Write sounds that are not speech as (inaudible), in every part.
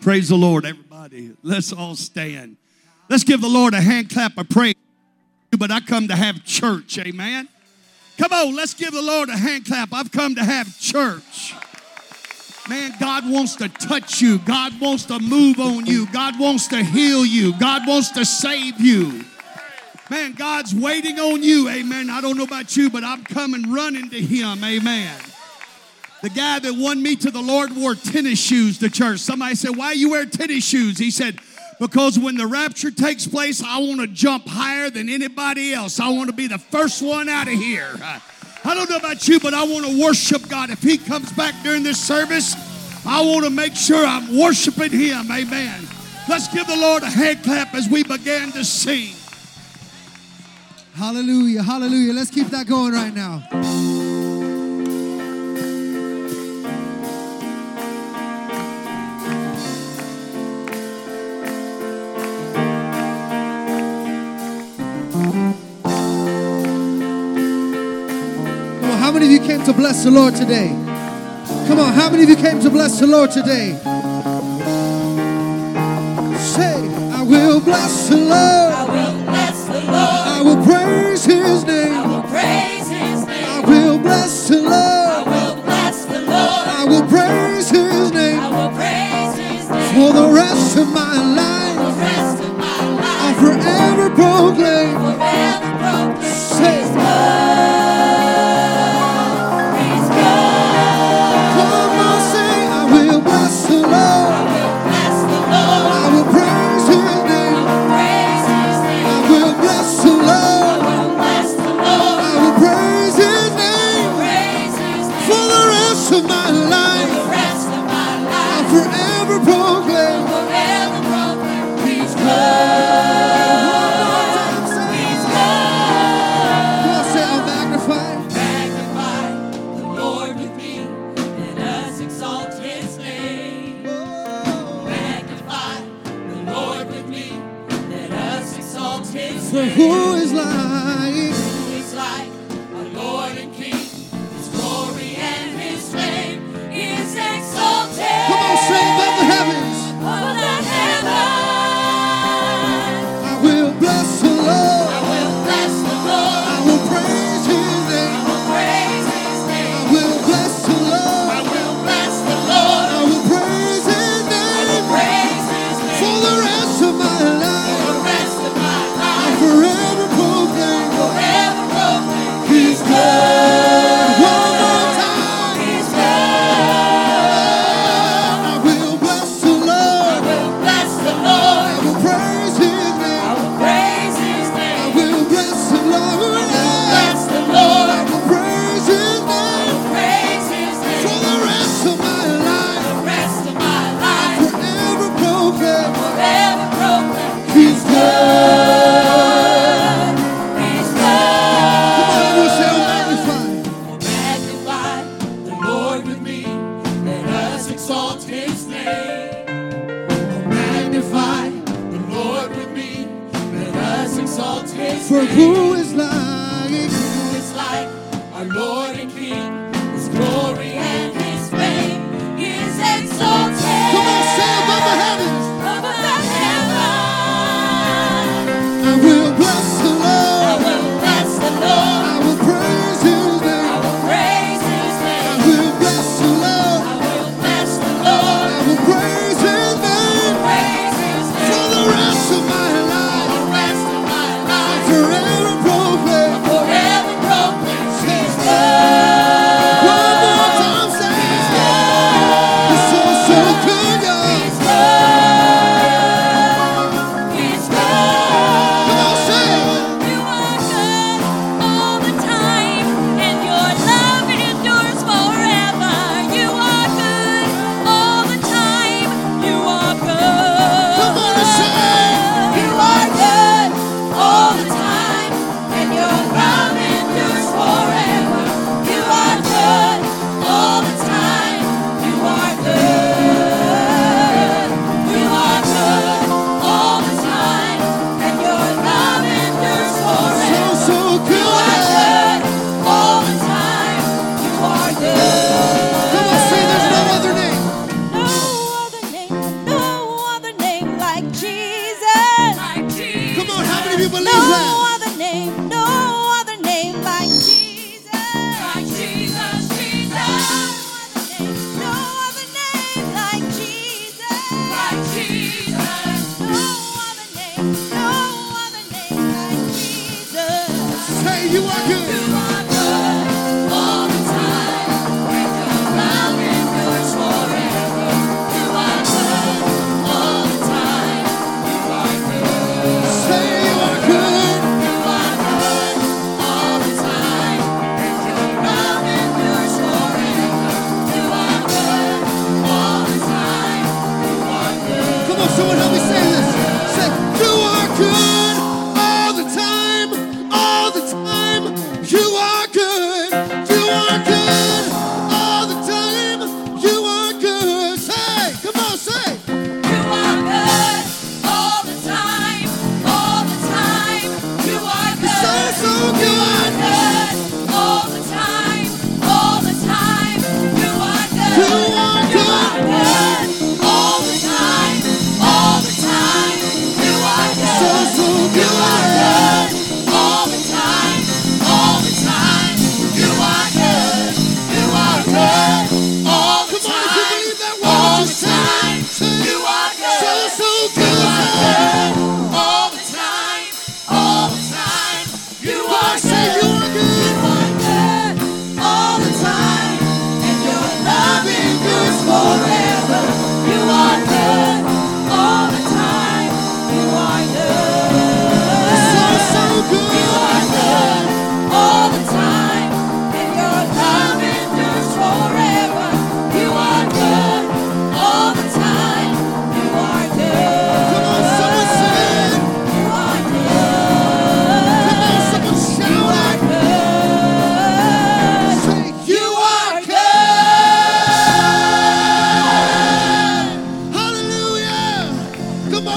Praise the Lord, everybody. Let's all stand. Let's give the Lord a hand clap of praise. But I come to have church, amen. Come on, let's give the Lord a hand clap. I've come to have church. Man, God wants to touch you. God wants to move on you. God wants to heal you. God wants to save you. Man, God's waiting on you. Amen. I don't know about you, but I'm coming running to Him. Amen. The guy that won me to the Lord wore tennis shoes to church. Somebody said, Why you wear tennis shoes? He said, Because when the rapture takes place, I want to jump higher than anybody else. I want to be the first one out of here. Uh, I don't know about you, but I want to worship God. If He comes back during this service, I want to make sure I'm worshiping Him. Amen. Let's give the Lord a hand clap as we begin to sing. Hallelujah, hallelujah. Let's keep that going right now. Came to bless the Lord today? Come on, how many of you came to bless the Lord today? Say, I will bless the Lord. I will bless the Lord. I will praise his name. I will praise his name. I will bless the Lord. I will bless the Lord. I will praise his name. I will praise his name. for the rest of my life.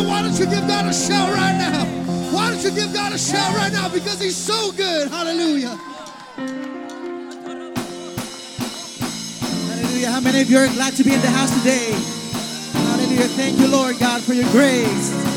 Why don't you give God a shout right now? Why don't you give God a shout right now? Because He's so good. Hallelujah. Hallelujah. How many of you are glad to be in the house today? Hallelujah. Thank you, Lord God, for your grace.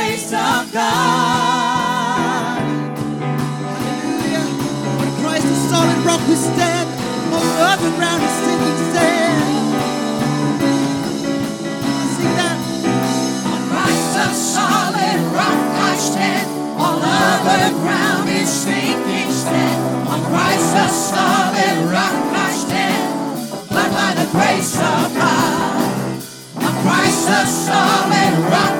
grace of God. Hallelujah. On Christ the solid rock we stand, on other ground is sinking sand. I sing that. On Christ the solid rock I stand, All other ground is sinking sand. On Christ the solid rock I stand, but by the grace of God. On Christ the solid rock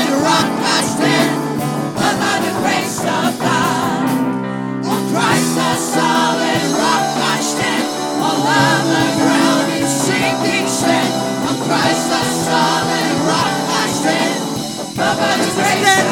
presence.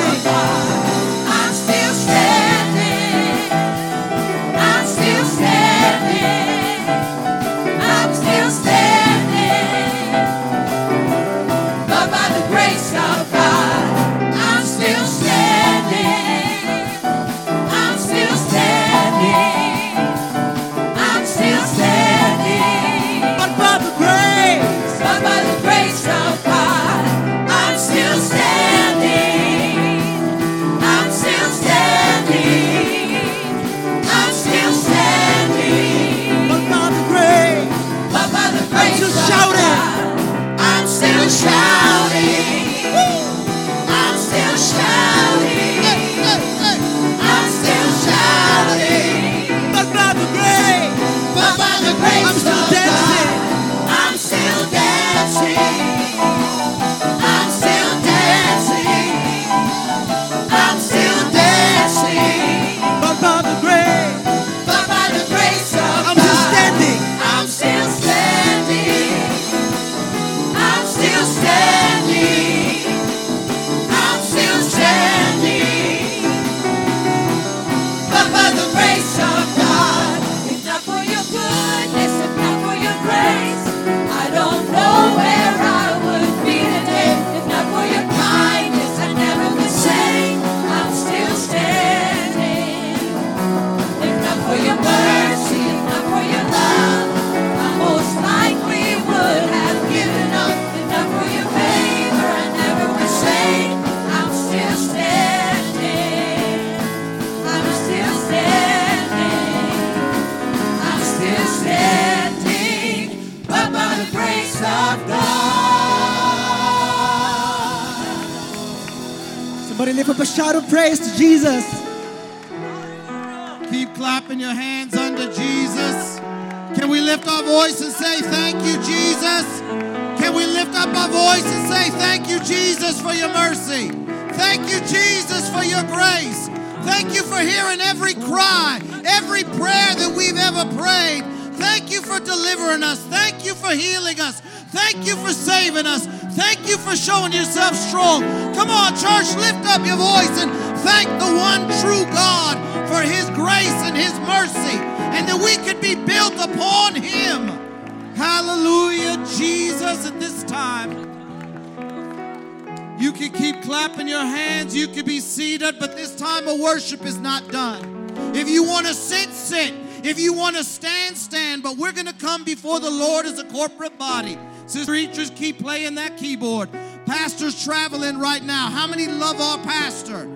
A shout of praise to Jesus. Keep clapping your hands under Jesus. Can we lift our voice and say, Thank you, Jesus? Can we lift up our voice and say, Thank you, Jesus, for your mercy? Thank you, Jesus, for your grace. Thank you for hearing every cry, every prayer that we've ever prayed. Thank you for delivering us. Thank you for healing us. Thank you for saving us. Thank you for showing yourself strong. Come on, church, lift up your voice and thank the one true God for his grace and his mercy, and that we could be built upon him. Hallelujah, Jesus, at this time. You can keep clapping your hands, you can be seated, but this time of worship is not done. If you want to sit, sit. If you want to stand, stand. But we're going to come before the Lord as a corporate body. Preachers keep playing that keyboard. Pastor's traveling right now. How many love our pastor?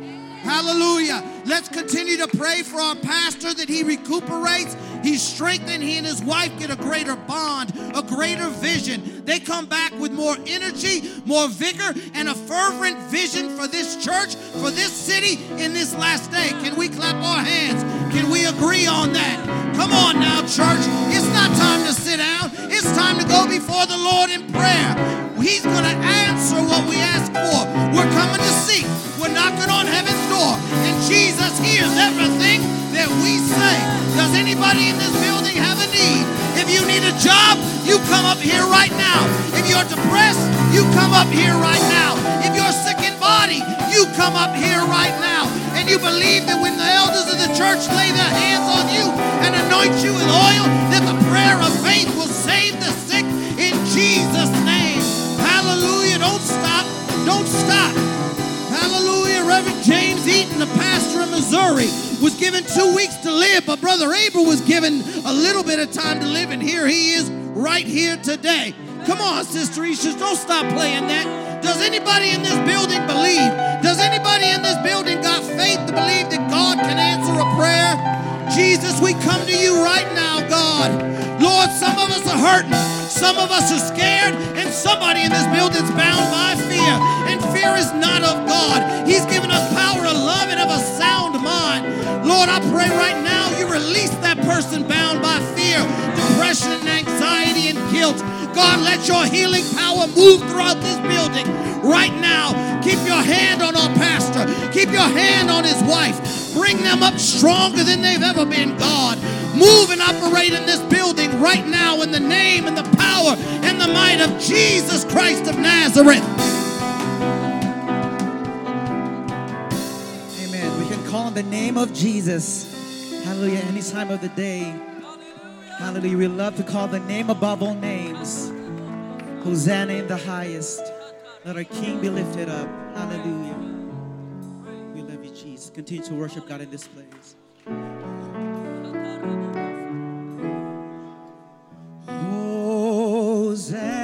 Hallelujah. Let's continue to pray for our pastor that he recuperates, he's strengthened, he and his wife get a greater bond, a greater vision. They come back with more energy, more vigor, and a fervent vision for this church, for this city in this last day. Can we clap our hands? Can we agree on that? Come on now, church. It's not time to sit down. It's time to go before the Lord in prayer. He's going to answer what we ask for. We're coming to seek. We're knocking on heaven's door. And Jesus hears everything that we say. Does anybody in this building have a need? If you need a job, you come up here right now. If you're depressed, you come up here right now. If you're sick in body, you come up here right now. And you believe that when the elders of the church lay their hands on you and anoint you with oil, Missouri, was given two weeks to live, but Brother Abel was given a little bit of time to live, and here he is right here today. Come on, Sister Isha, don't stop playing that. Does anybody in this building believe? Does anybody in this building got faith to believe that God can answer a prayer? Jesus, we come to you right now, God. Lord, some of us are hurting, some of us are scared, and somebody in this building's bound by fear. And fear is not of God. He's given us Lord, I pray right now you release that person bound by fear, depression, anxiety and guilt. God, let your healing power move throughout this building right now. Keep your hand on our pastor. Keep your hand on his wife. Bring them up stronger than they've ever been, God. Move and operate in this building right now in the name and the power and the might of Jesus Christ of Nazareth. The name of Jesus. Hallelujah. Any time of the day. Hallelujah. We love to call the name above all names. Hosanna in the highest. Let our King be lifted up. Hallelujah. We love you, Jesus. Continue to worship God in this place. Hosanna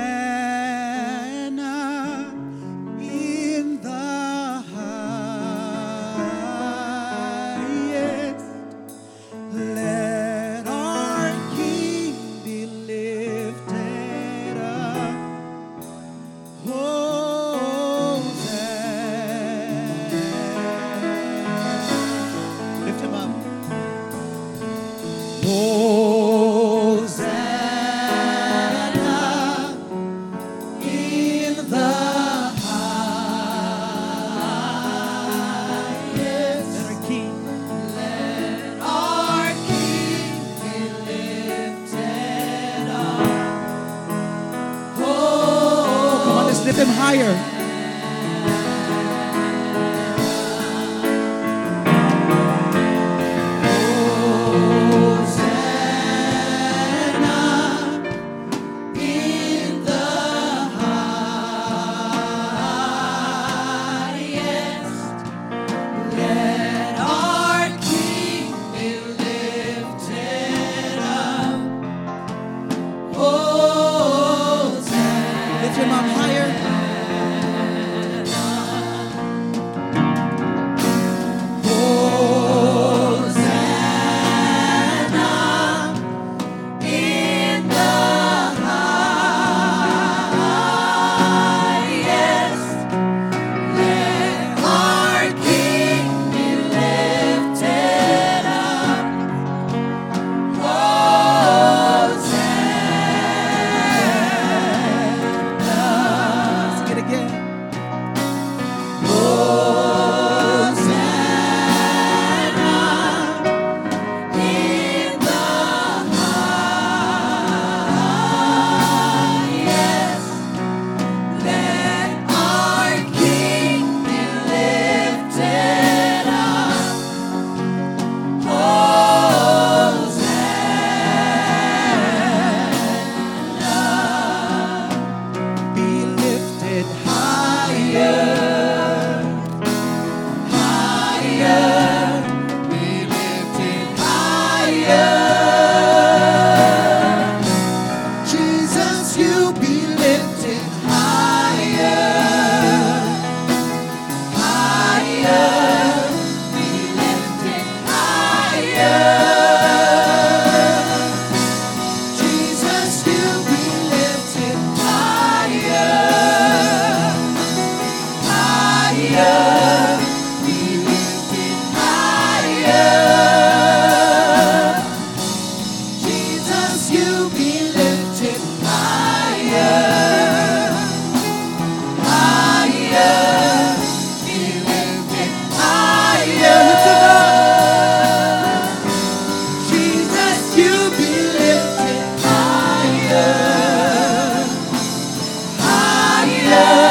love.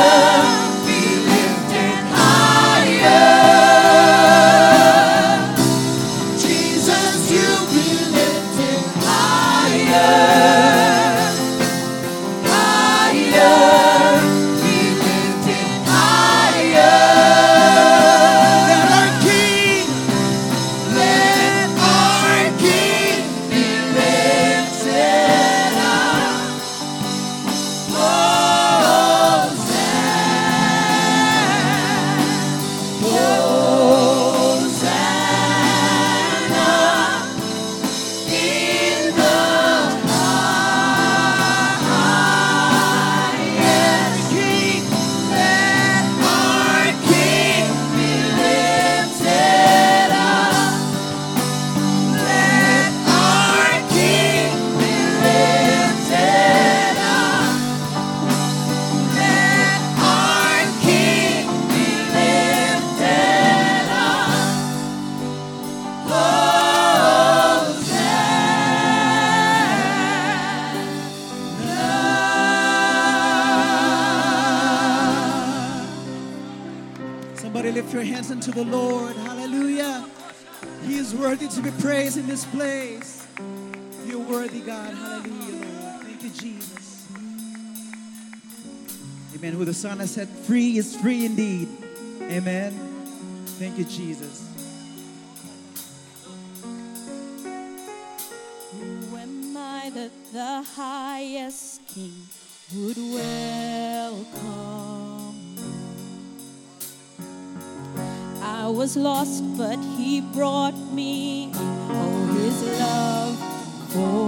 is free indeed. Amen. Thank you, Jesus. Who am I that the highest king would welcome? I was lost, but he brought me in. Oh, his love for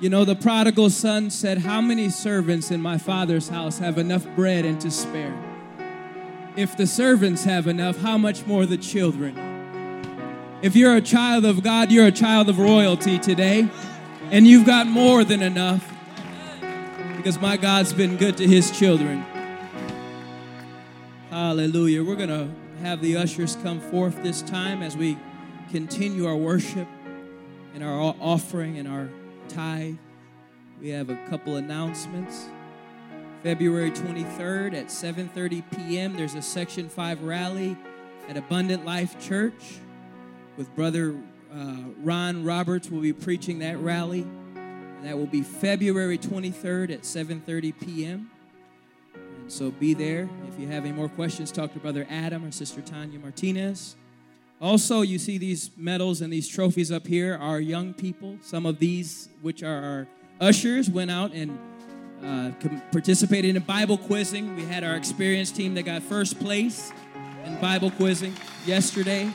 You know, the prodigal son said, How many servants in my father's house have enough bread and to spare? If the servants have enough, how much more the children? If you're a child of God, you're a child of royalty today, and you've got more than enough because my God's been good to his children. Hallelujah. We're going to have the ushers come forth this time as we continue our worship and our offering and our tithe. We have a couple announcements. February 23rd at 7:30 p.m. there's a section 5 rally at Abundant Life Church with brother uh, Ron Roberts will be preaching that rally. And that will be February 23rd at 7:30 p.m. And so be there. If you have any more questions, talk to brother Adam or sister Tanya Martinez. Also, you see these medals and these trophies up here are young people. Some of these, which are our ushers, went out and uh, participated in Bible quizzing. We had our experience team that got first place in Bible quizzing yesterday.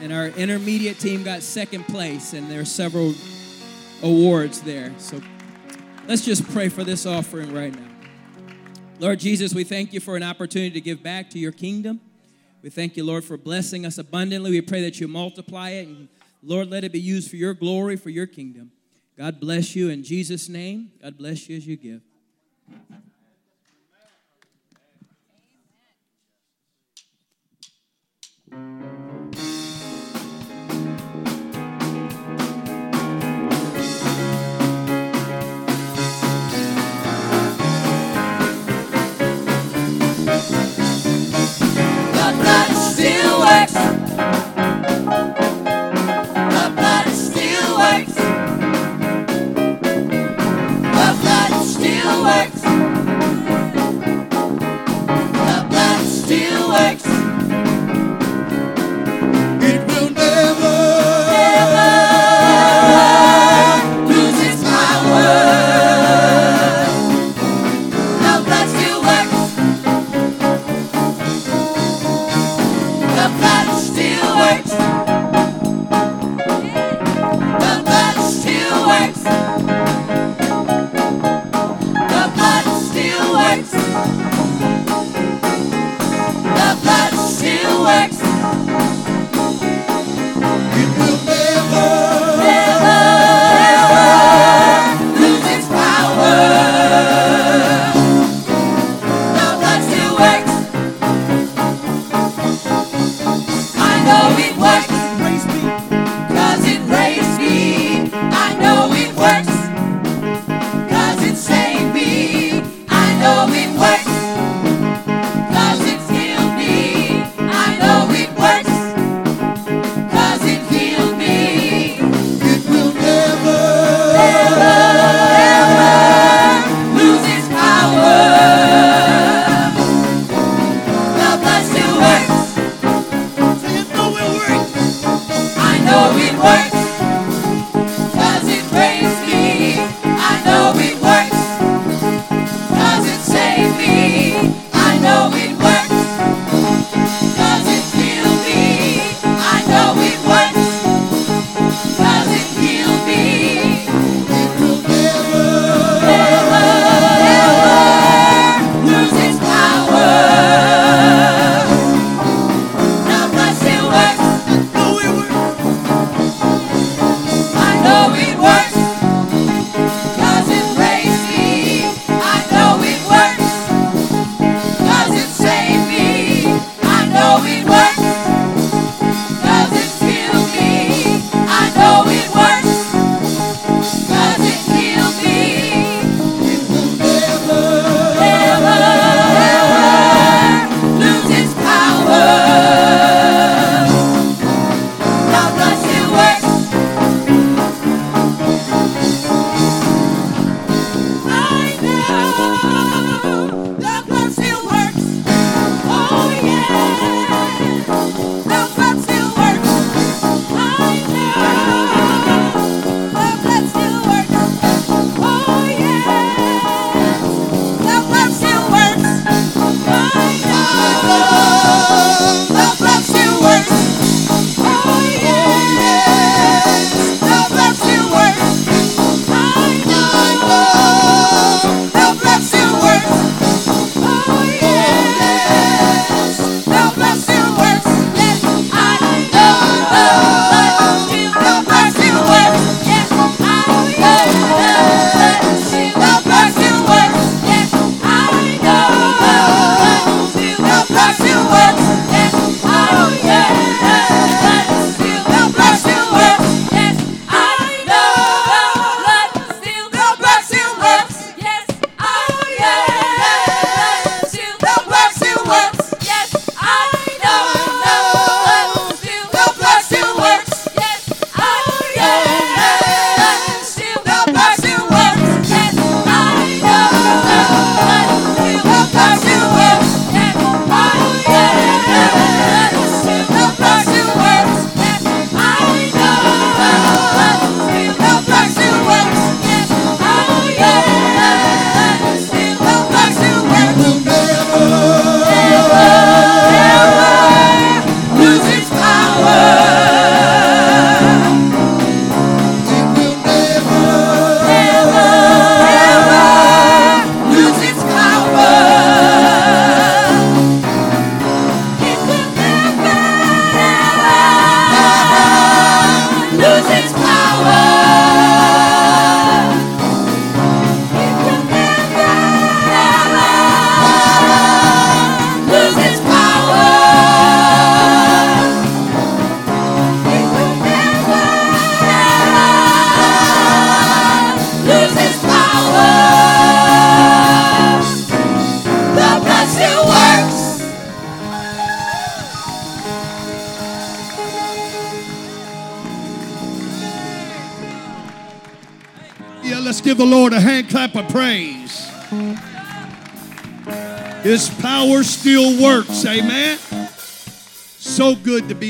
And our intermediate team got second place, and there are several awards there. So let's just pray for this offering right now. Lord Jesus, we thank you for an opportunity to give back to your kingdom. We thank you, Lord, for blessing us abundantly. We pray that you multiply it. And Lord, let it be used for your glory, for your kingdom. God bless you in Jesus' name. God bless you as you give.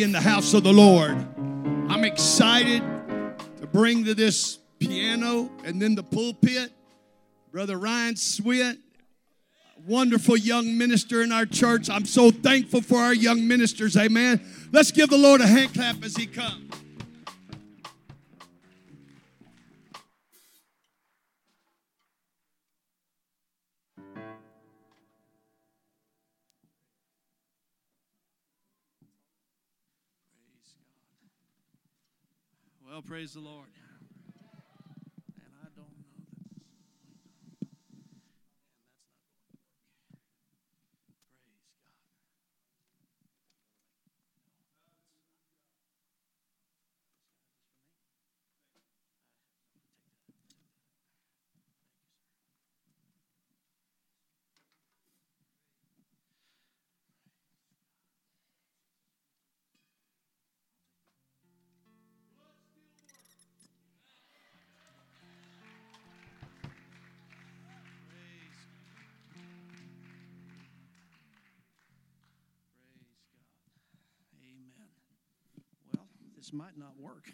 In the house of the Lord. I'm excited to bring to this piano and then the pulpit Brother Ryan Sweat, wonderful young minister in our church. I'm so thankful for our young ministers. Amen. Let's give the Lord a hand clap as he comes. Well, praise the Lord. This might not work.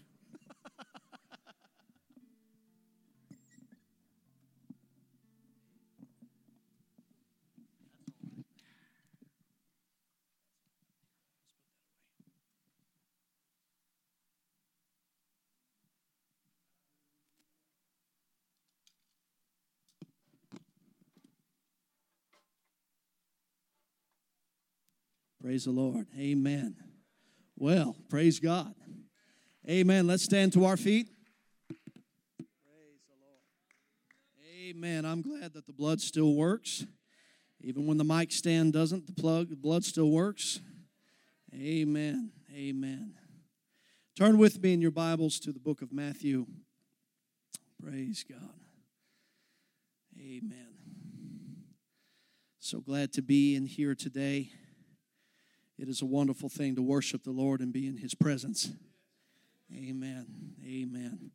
Praise the Lord. Amen. Well, praise God. Amen. Let's stand to our feet. Praise the Lord. Amen. I'm glad that the blood still works. Even when the mic stand doesn't, the plug, the blood still works. Amen. Amen. Turn with me in your Bibles to the book of Matthew. Praise God. Amen. So glad to be in here today. It is a wonderful thing to worship the Lord and be in His presence. Amen. Amen.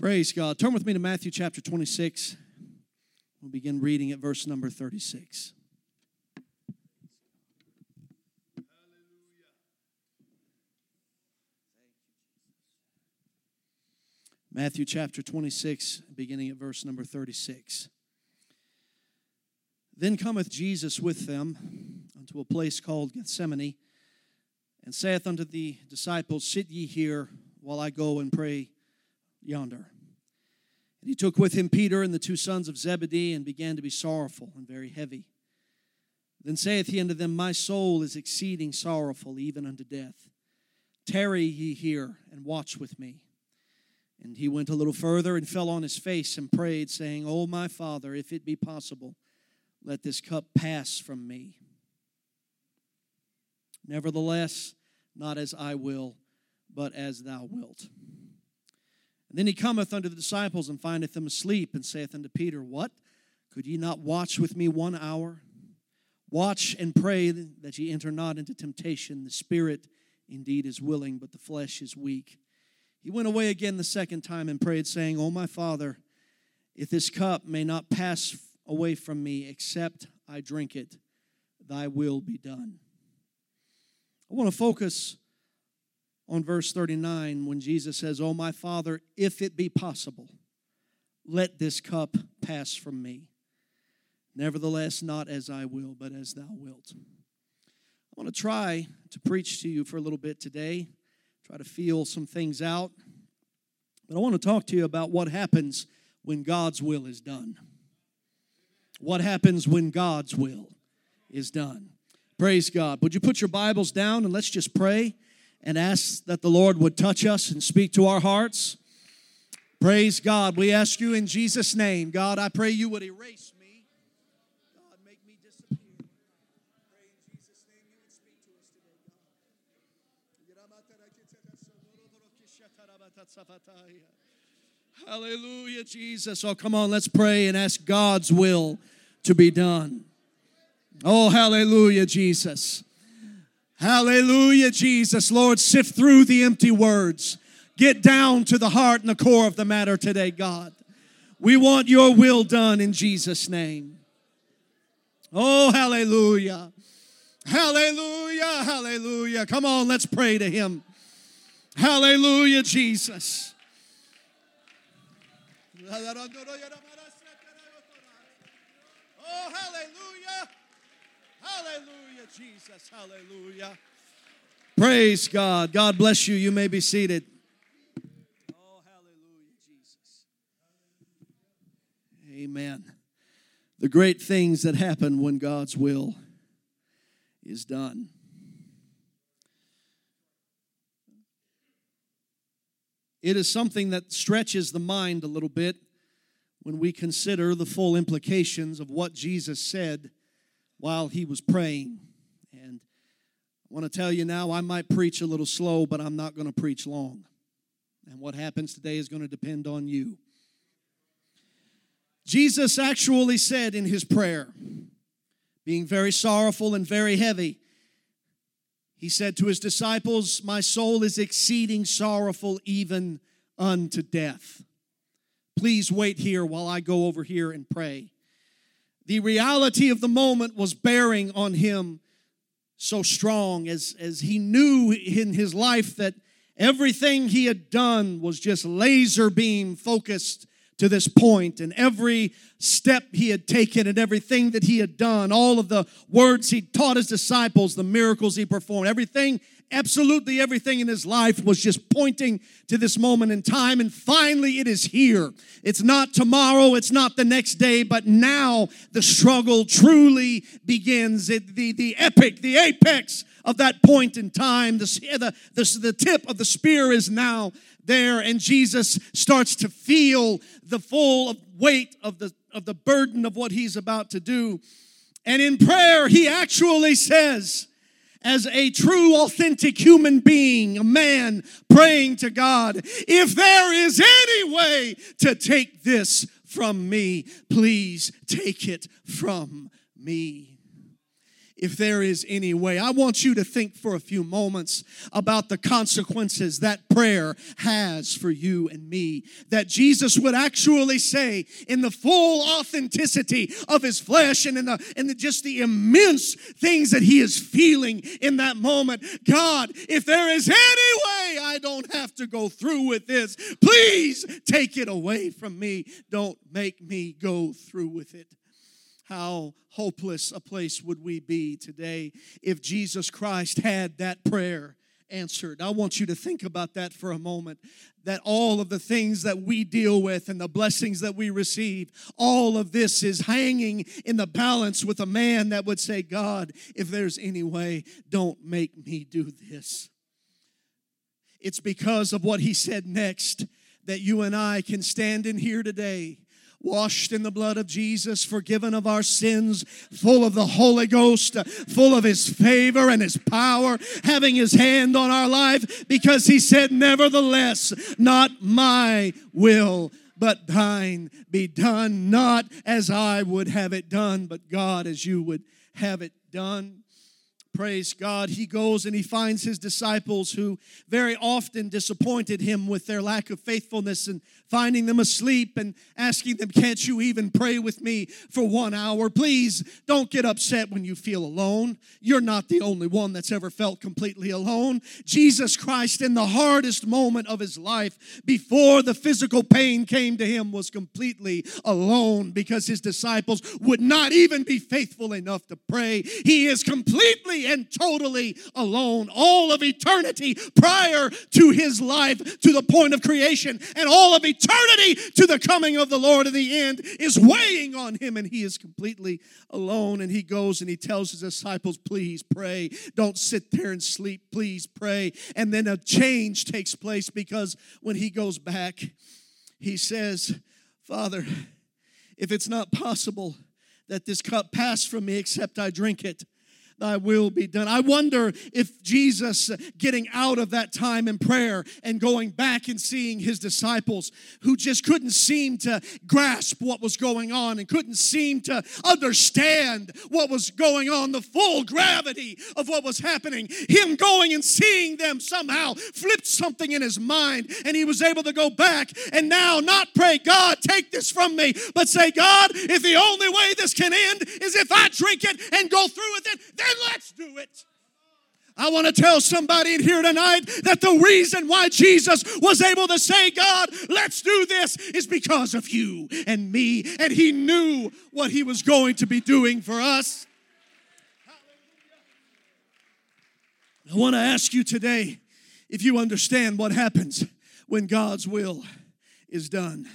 Praise God. Turn with me to Matthew chapter 26. We'll begin reading at verse number 36. Matthew chapter 26, beginning at verse number 36. Then cometh Jesus with them unto a place called Gethsemane, and saith unto the disciples, Sit ye here while I go and pray yonder. And he took with him Peter and the two sons of Zebedee, and began to be sorrowful and very heavy. Then saith he unto them, My soul is exceeding sorrowful, even unto death. Tarry ye here and watch with me. And he went a little further and fell on his face and prayed, saying, O my Father, if it be possible, let this cup pass from me. Nevertheless, not as I will, but as thou wilt. And then he cometh unto the disciples and findeth them asleep, and saith unto Peter, What? Could ye not watch with me one hour? Watch and pray that ye enter not into temptation. The spirit indeed is willing, but the flesh is weak. He went away again the second time and prayed, saying, O my Father, if this cup may not pass away from me except I drink it, thy will be done. I want to focus on verse 39 when Jesus says, Oh, my Father, if it be possible, let this cup pass from me. Nevertheless, not as I will, but as thou wilt. I want to try to preach to you for a little bit today, try to feel some things out. But I want to talk to you about what happens when God's will is done. What happens when God's will is done. Praise God. Would you put your Bibles down and let's just pray and ask that the Lord would touch us and speak to our hearts? Praise God. We ask you in Jesus' name. God, I pray you would erase me. God, make me disappear. Pray in Jesus' name you would speak to us today, God. Hallelujah, Jesus. Oh, come on, let's pray and ask God's will to be done. Oh, hallelujah, Jesus. Hallelujah, Jesus. Lord, sift through the empty words. Get down to the heart and the core of the matter today, God. We want your will done in Jesus' name. Oh, hallelujah. Hallelujah. Hallelujah. Come on, let's pray to him. Hallelujah, Jesus. Oh, hallelujah. Hallelujah, Jesus. Hallelujah. Praise God. God bless you. You may be seated. Oh, hallelujah, Jesus. Amen. The great things that happen when God's will is done. It is something that stretches the mind a little bit when we consider the full implications of what Jesus said while he was praying. And I want to tell you now, I might preach a little slow, but I'm not going to preach long. And what happens today is going to depend on you. Jesus actually said in his prayer, being very sorrowful and very heavy, he said to his disciples, My soul is exceeding sorrowful even unto death. Please wait here while I go over here and pray. The reality of the moment was bearing on him so strong as, as he knew in his life that everything he had done was just laser beam focused to this point and every step he had taken and everything that he had done all of the words he taught his disciples the miracles he performed everything absolutely everything in his life was just pointing to this moment in time and finally it is here. It's not tomorrow it's not the next day but now the struggle truly begins. It, the, the epic the apex of that point in time the, the, the, the tip of the spear is now there and jesus starts to feel the full weight of the of the burden of what he's about to do. And in prayer he actually says as a true, authentic human being, a man praying to God, if there is any way to take this from me, please take it from me if there is any way. I want you to think for a few moments about the consequences that prayer has for you and me. That Jesus would actually say, in the full authenticity of his flesh and in the, in the just the immense things that he is feeling in that moment, God, if there is any way I don't have to go through with this, please take it away from me. Don't make me go through with it. How hopeless a place would we be today if Jesus Christ had that prayer answered? I want you to think about that for a moment. That all of the things that we deal with and the blessings that we receive, all of this is hanging in the balance with a man that would say, God, if there's any way, don't make me do this. It's because of what he said next that you and I can stand in here today washed in the blood of Jesus, forgiven of our sins, full of the Holy Ghost, full of His favor and His power, having His hand on our life, because He said, Nevertheless, not my will. But thine be done, not as I would have it done, but God as you would have it done. Praise God. He goes and he finds his disciples who very often disappointed him with their lack of faithfulness and finding them asleep and asking them, Can't you even pray with me for one hour? Please don't get upset when you feel alone. You're not the only one that's ever felt completely alone. Jesus Christ, in the hardest moment of his life, before the physical pain came to him, was completely alone because his disciples would not even be faithful enough to pray. He is completely and totally alone. All of eternity prior to his life, to the point of creation, and all of eternity to the coming of the Lord in the end is weighing on him, and he is completely alone. And he goes and he tells his disciples, Please pray. Don't sit there and sleep. Please pray. And then a change takes place because when he goes back, he says, Father, if it's not possible that this cup pass from me except I drink it, thy will be done. I wonder if Jesus getting out of that time in prayer and going back and seeing his disciples who just couldn't seem to grasp what was going on and couldn't seem to understand what was going on, the full gravity of what was happening, him going and seeing them somehow flipped something in his mind and he was able to go back and now not pray, God, take this from me, but say, God, if the only way this can end is if I drink it and go through with it, then let's do it. I want to tell somebody in here tonight that the reason why Jesus was able to say, God, let's do this is because of you and me. And he knew what he was going to be doing for us. I want to ask you today if you understand what happens when God's will is done,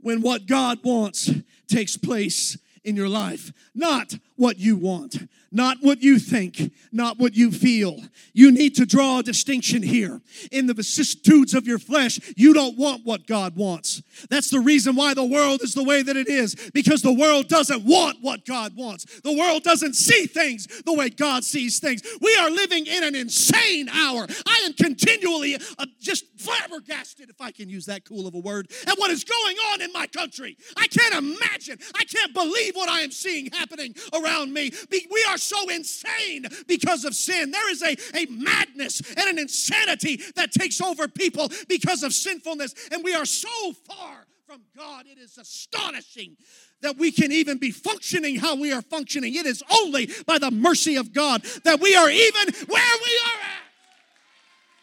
when what God wants takes place in your life, not what you want, not what you think, not what you feel. You need to draw a distinction here. In the vicissitudes of your flesh, you don't want what God wants. That's the reason why the world is the way that it is, because the world doesn't want what God wants. The world doesn't see things the way God sees things. We are living in an insane hour. I am continually uh, just flabbergasted, if I can use that cool of a word, at what is going on in my country. I can't imagine, I can't believe what I am seeing happening around me. We are so insane because of sin. There is a, a madness and an insanity that takes over people because of sinfulness, and we are so far from God. It is astonishing that we can even be functioning how we are functioning. It is only by the mercy of God that we are even where we are at.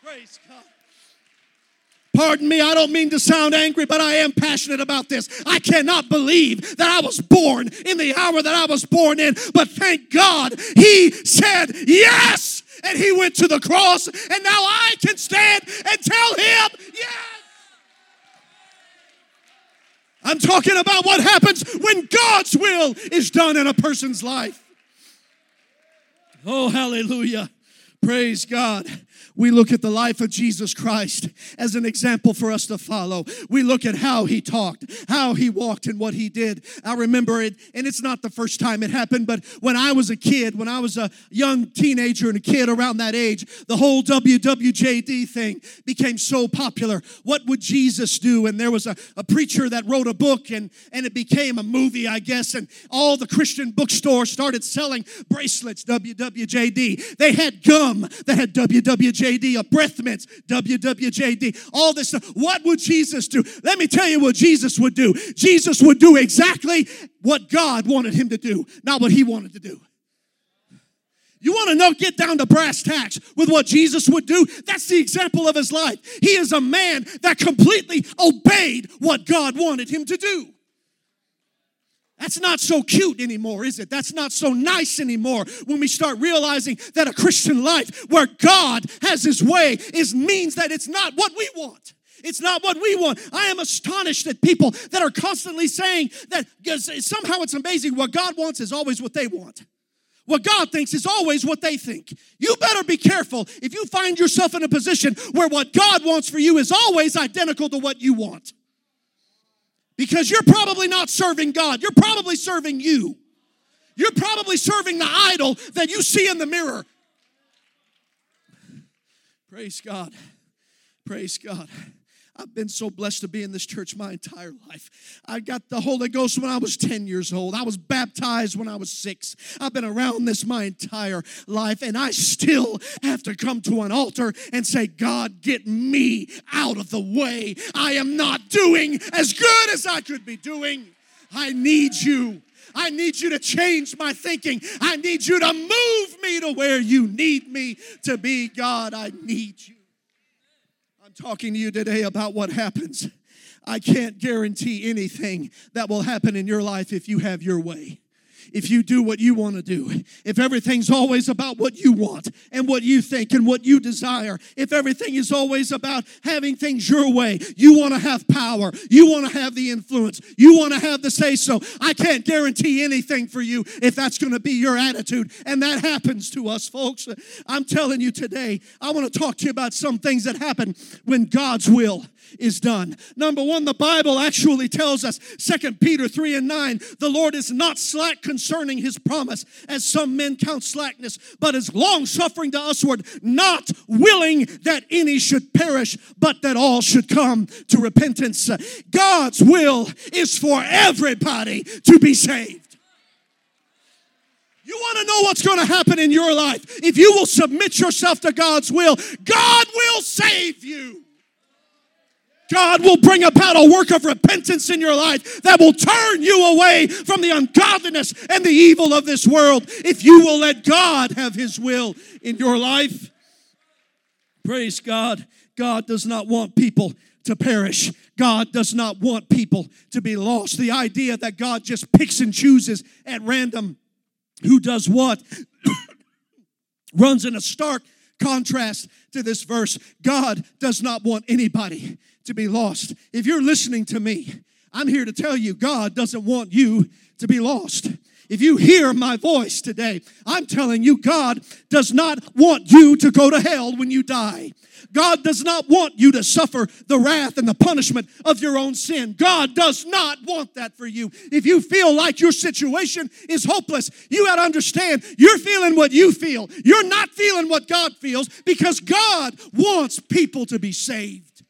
Praise God. Pardon me, I don't mean to sound angry, but I am passionate about this. I cannot believe that I was born in the hour that I was born in, but thank God He said yes, and He went to the cross, and now I can stand and tell Him yes. I'm talking about what happens when God's will is done in a person's life. Oh, hallelujah. Praise God. We look at the life of Jesus Christ as an example for us to follow. We look at how he talked, how he walked, and what he did. I remember it, and it's not the first time it happened, but when I was a kid, when I was a young teenager and a kid around that age, the whole WWJD thing became so popular. What would Jesus do? And there was a, a preacher that wrote a book, and, and it became a movie, I guess, and all the Christian bookstores started selling bracelets, WWJD. They had gum that had WWJD, a breath mints, WWJD, all this stuff. What would Jesus do? Let me tell you what Jesus would do. Jesus would do exactly what God wanted him to do, not what he wanted to do. You want to know, get down to brass tacks with what Jesus would do? That's the example of his life. He is a man that completely obeyed what God wanted him to do. That's not so cute anymore, is it? That's not so nice anymore when we start realizing that a Christian life where God has his way is means that it's not what we want. It's not what we want. I am astonished at people that are constantly saying that somehow it's amazing what God wants is always what they want. What God thinks is always what they think. You better be careful if you find yourself in a position where what God wants for you is always identical to what you want. Because you're probably not serving God, you're probably serving you. You're probably serving the idol that you see in the mirror. Praise God. Praise God. I've been so blessed to be in this church my entire life. I got the Holy Ghost when I was 10 years old. I was baptized when I was six. I've been around this my entire life, and I still have to come to an altar and say, God, get me out of the way. I am not doing as good as I could be doing. I need you. I need you to change my thinking. I need you to move me to where you need me to be. God, I need you. Talking to you today about what happens. I can't guarantee anything that will happen in your life if you have your way. If you do what you want to do, if everything's always about what you want and what you think and what you desire, if everything is always about having things your way, you want to have power, you want to have the influence, you want to have the say so. I can't guarantee anything for you if that's going to be your attitude. And that happens to us, folks. I'm telling you today, I want to talk to you about some things that happen when God's will is done. Number one, the Bible actually tells us, 2 Peter 3 and 9, the Lord is not slack concerning his promise, as some men count slackness, but is long suffering to usward, not willing that any should perish, but that all should come to repentance. God's will is for everybody to be saved. You want to know what's going to happen in your life? If you will submit yourself to God's will, God will save you. God will bring about a work of repentance in your life that will turn you away from the ungodliness and the evil of this world if you will let God have His will in your life. Praise God. God does not want people to perish. God does not want people to be lost. The idea that God just picks and chooses at random who does what (coughs) runs in a stark contrast to this verse. God does not want anybody to be lost. If you're listening to me, I'm here to tell you God doesn't want you to be lost. If you hear my voice today, I'm telling you, God does not want you to go to hell when you die. God does not want you to suffer the wrath and the punishment of your own sin. God does not want that for you. If you feel like your situation is hopeless, you got to understand you're feeling what you feel. You're not feeling what God feels because God wants people to be saved.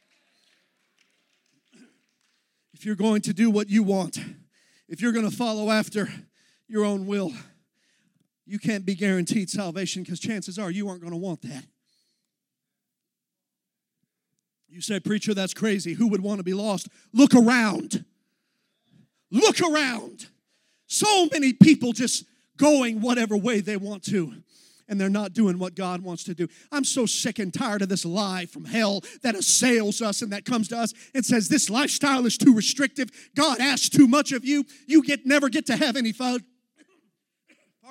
If you're going to do what you want, if you're going to follow after your own will, you can't be guaranteed salvation because chances are you aren't going to want that. You say, Preacher, that's crazy. Who would want to be lost? Look around. Look around. So many people just going whatever way they want to and they're not doing what God wants to do. I'm so sick and tired of this lie from hell that assails us and that comes to us and says this lifestyle is too restrictive. God asks too much of you. You get never get to have any fun.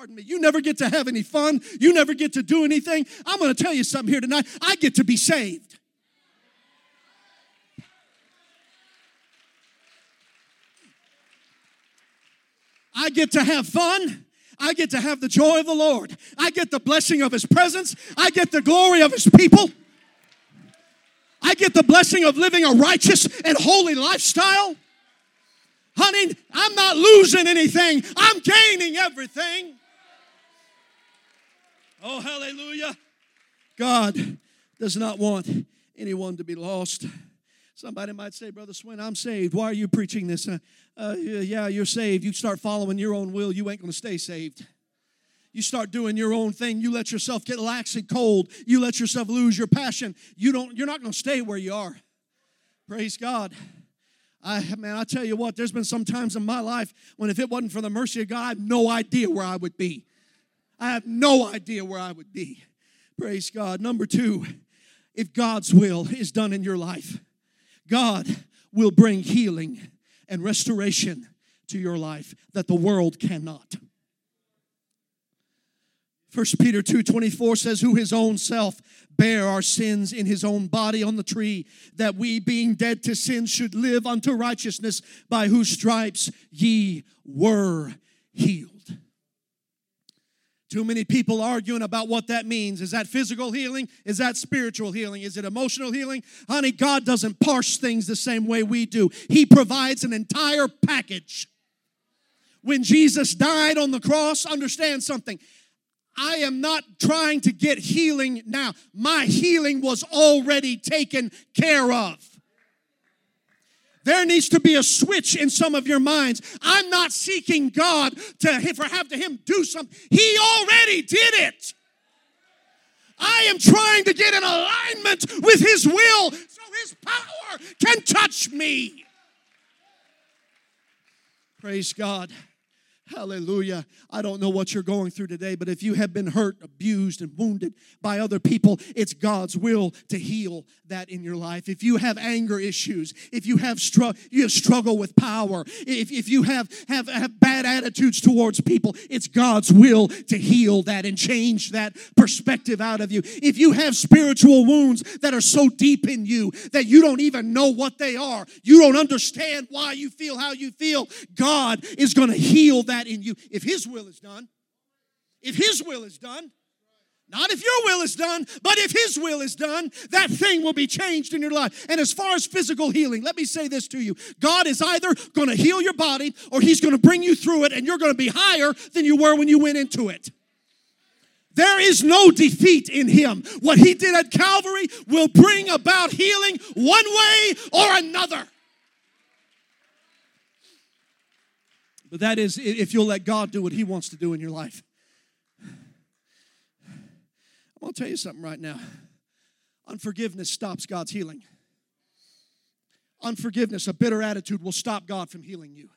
Pardon me. You never get to have any fun. You never get to do anything. I'm going to tell you something here tonight. I get to be saved. I get to have fun. I get to have the joy of the Lord. I get the blessing of His presence. I get the glory of His people. I get the blessing of living a righteous and holy lifestyle. Honey, I'm not losing anything, I'm gaining everything. Oh, hallelujah. God does not want anyone to be lost. Somebody might say, Brother Swint, I'm saved. Why are you preaching this? Uh, uh, yeah, you're saved. You start following your own will, you ain't going to stay saved. You start doing your own thing. You let yourself get lax and cold. You let yourself lose your passion. You don't. You're not going to stay where you are. Praise God. I man, I tell you what. There's been some times in my life when if it wasn't for the mercy of God, I have no idea where I would be. I have no idea where I would be. Praise God. Number two, if God's will is done in your life, God will bring healing and restoration to your life that the world cannot. 1 Peter 2:24 says who his own self bare our sins in his own body on the tree that we being dead to sin should live unto righteousness by whose stripes ye were healed. Too many people arguing about what that means. Is that physical healing? Is that spiritual healing? Is it emotional healing? Honey, God doesn't parse things the same way we do. He provides an entire package. When Jesus died on the cross, understand something. I am not trying to get healing now. My healing was already taken care of. There needs to be a switch in some of your minds. I'm not seeking God to for have to him do something. He already did it. I am trying to get in alignment with his will so his power can touch me. Praise God. Hallelujah. I don't know what you're going through today, but if you have been hurt, abused, and wounded by other people, it's God's will to heal that in your life. If you have anger issues, if you have str- you have struggle with power, if, if you have, have, have bad attitudes towards people, it's God's will to heal that and change that perspective out of you. If you have spiritual wounds that are so deep in you that you don't even know what they are, you don't understand why you feel how you feel, God is going to heal that in you if His will is done. If His will is done. Not if your will is done, but if His will is done, that thing will be changed in your life. And as far as physical healing, let me say this to you God is either going to heal your body or He's going to bring you through it, and you're going to be higher than you were when you went into it. There is no defeat in Him. What He did at Calvary will bring about healing one way or another. But that is if you'll let God do what He wants to do in your life. I'm going to tell you something right now. Unforgiveness stops God's healing. Unforgiveness, a bitter attitude, will stop God from healing you.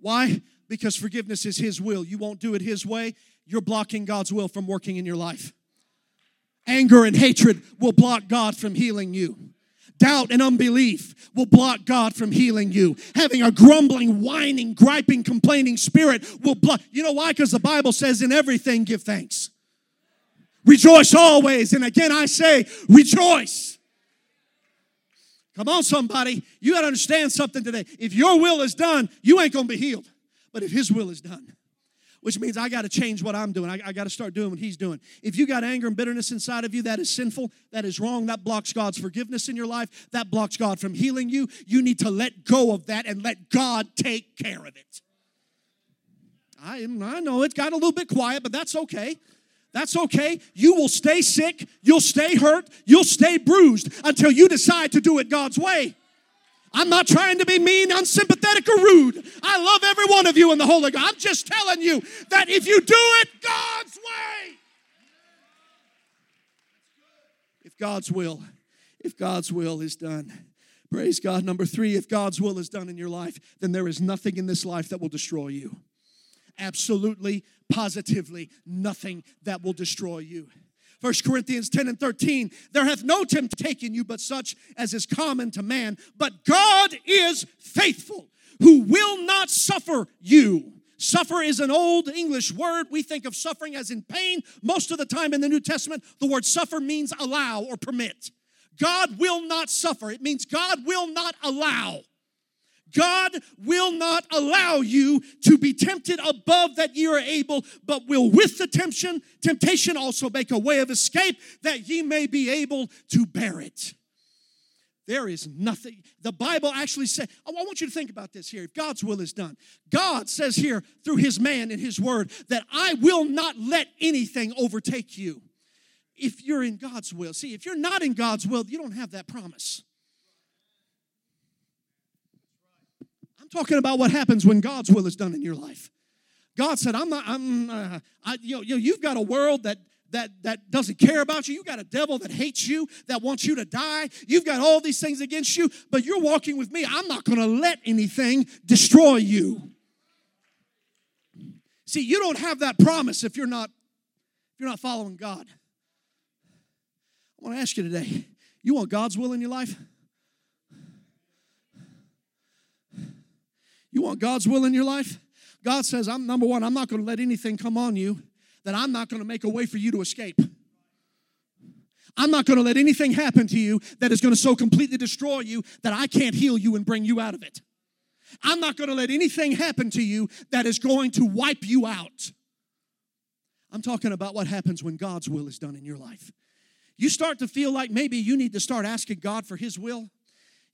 Why? Because forgiveness is His will. You won't do it His way, you're blocking God's will from working in your life. Anger and hatred will block God from healing you. Doubt and unbelief will block God from healing you. Having a grumbling, whining, griping, complaining spirit will block. You know why? Because the Bible says, in everything, give thanks. Rejoice always. And again, I say, rejoice. Come on, somebody. You got to understand something today. If your will is done, you ain't going to be healed. But if His will is done, which means I got to change what I'm doing. I, I got to start doing what He's doing. If you got anger and bitterness inside of you, that is sinful. That is wrong. That blocks God's forgiveness in your life. That blocks God from healing you. You need to let go of that and let God take care of it. I, I know it's got a little bit quiet, but that's okay. That's okay. You will stay sick, you'll stay hurt, you'll stay bruised until you decide to do it God's way. I'm not trying to be mean, unsympathetic, or rude. I love every one of you in the Holy Ghost. I'm just telling you that if you do it God's way, if God's will, if God's will is done, praise God. Number three, if God's will is done in your life, then there is nothing in this life that will destroy you absolutely, positively nothing that will destroy you. 1 Corinthians 10 and 13, there hath no tempt taken you but such as is common to man, but God is faithful, who will not suffer you. Suffer is an old English word. We think of suffering as in pain. Most of the time in the New Testament, the word suffer means allow or permit. God will not suffer. It means God will not allow. God will not allow you to be tempted above that ye are able, but will with the temptation, temptation also make a way of escape that ye may be able to bear it. There is nothing. The Bible actually says, I want you to think about this here. If God's will is done, God says here through his man and his word that I will not let anything overtake you. If you're in God's will, see, if you're not in God's will, you don't have that promise. Talking about what happens when God's will is done in your life. God said, "I'm not. I'm. Uh, I, you know, you've got a world that that that doesn't care about you. You've got a devil that hates you, that wants you to die. You've got all these things against you, but you're walking with me. I'm not going to let anything destroy you. See, you don't have that promise if you're not if you're not following God. I want to ask you today. You want God's will in your life? You want God's will in your life? God says, I'm number one, I'm not going to let anything come on you that I'm not going to make a way for you to escape. I'm not going to let anything happen to you that is going to so completely destroy you that I can't heal you and bring you out of it. I'm not going to let anything happen to you that is going to wipe you out. I'm talking about what happens when God's will is done in your life. You start to feel like maybe you need to start asking God for His will.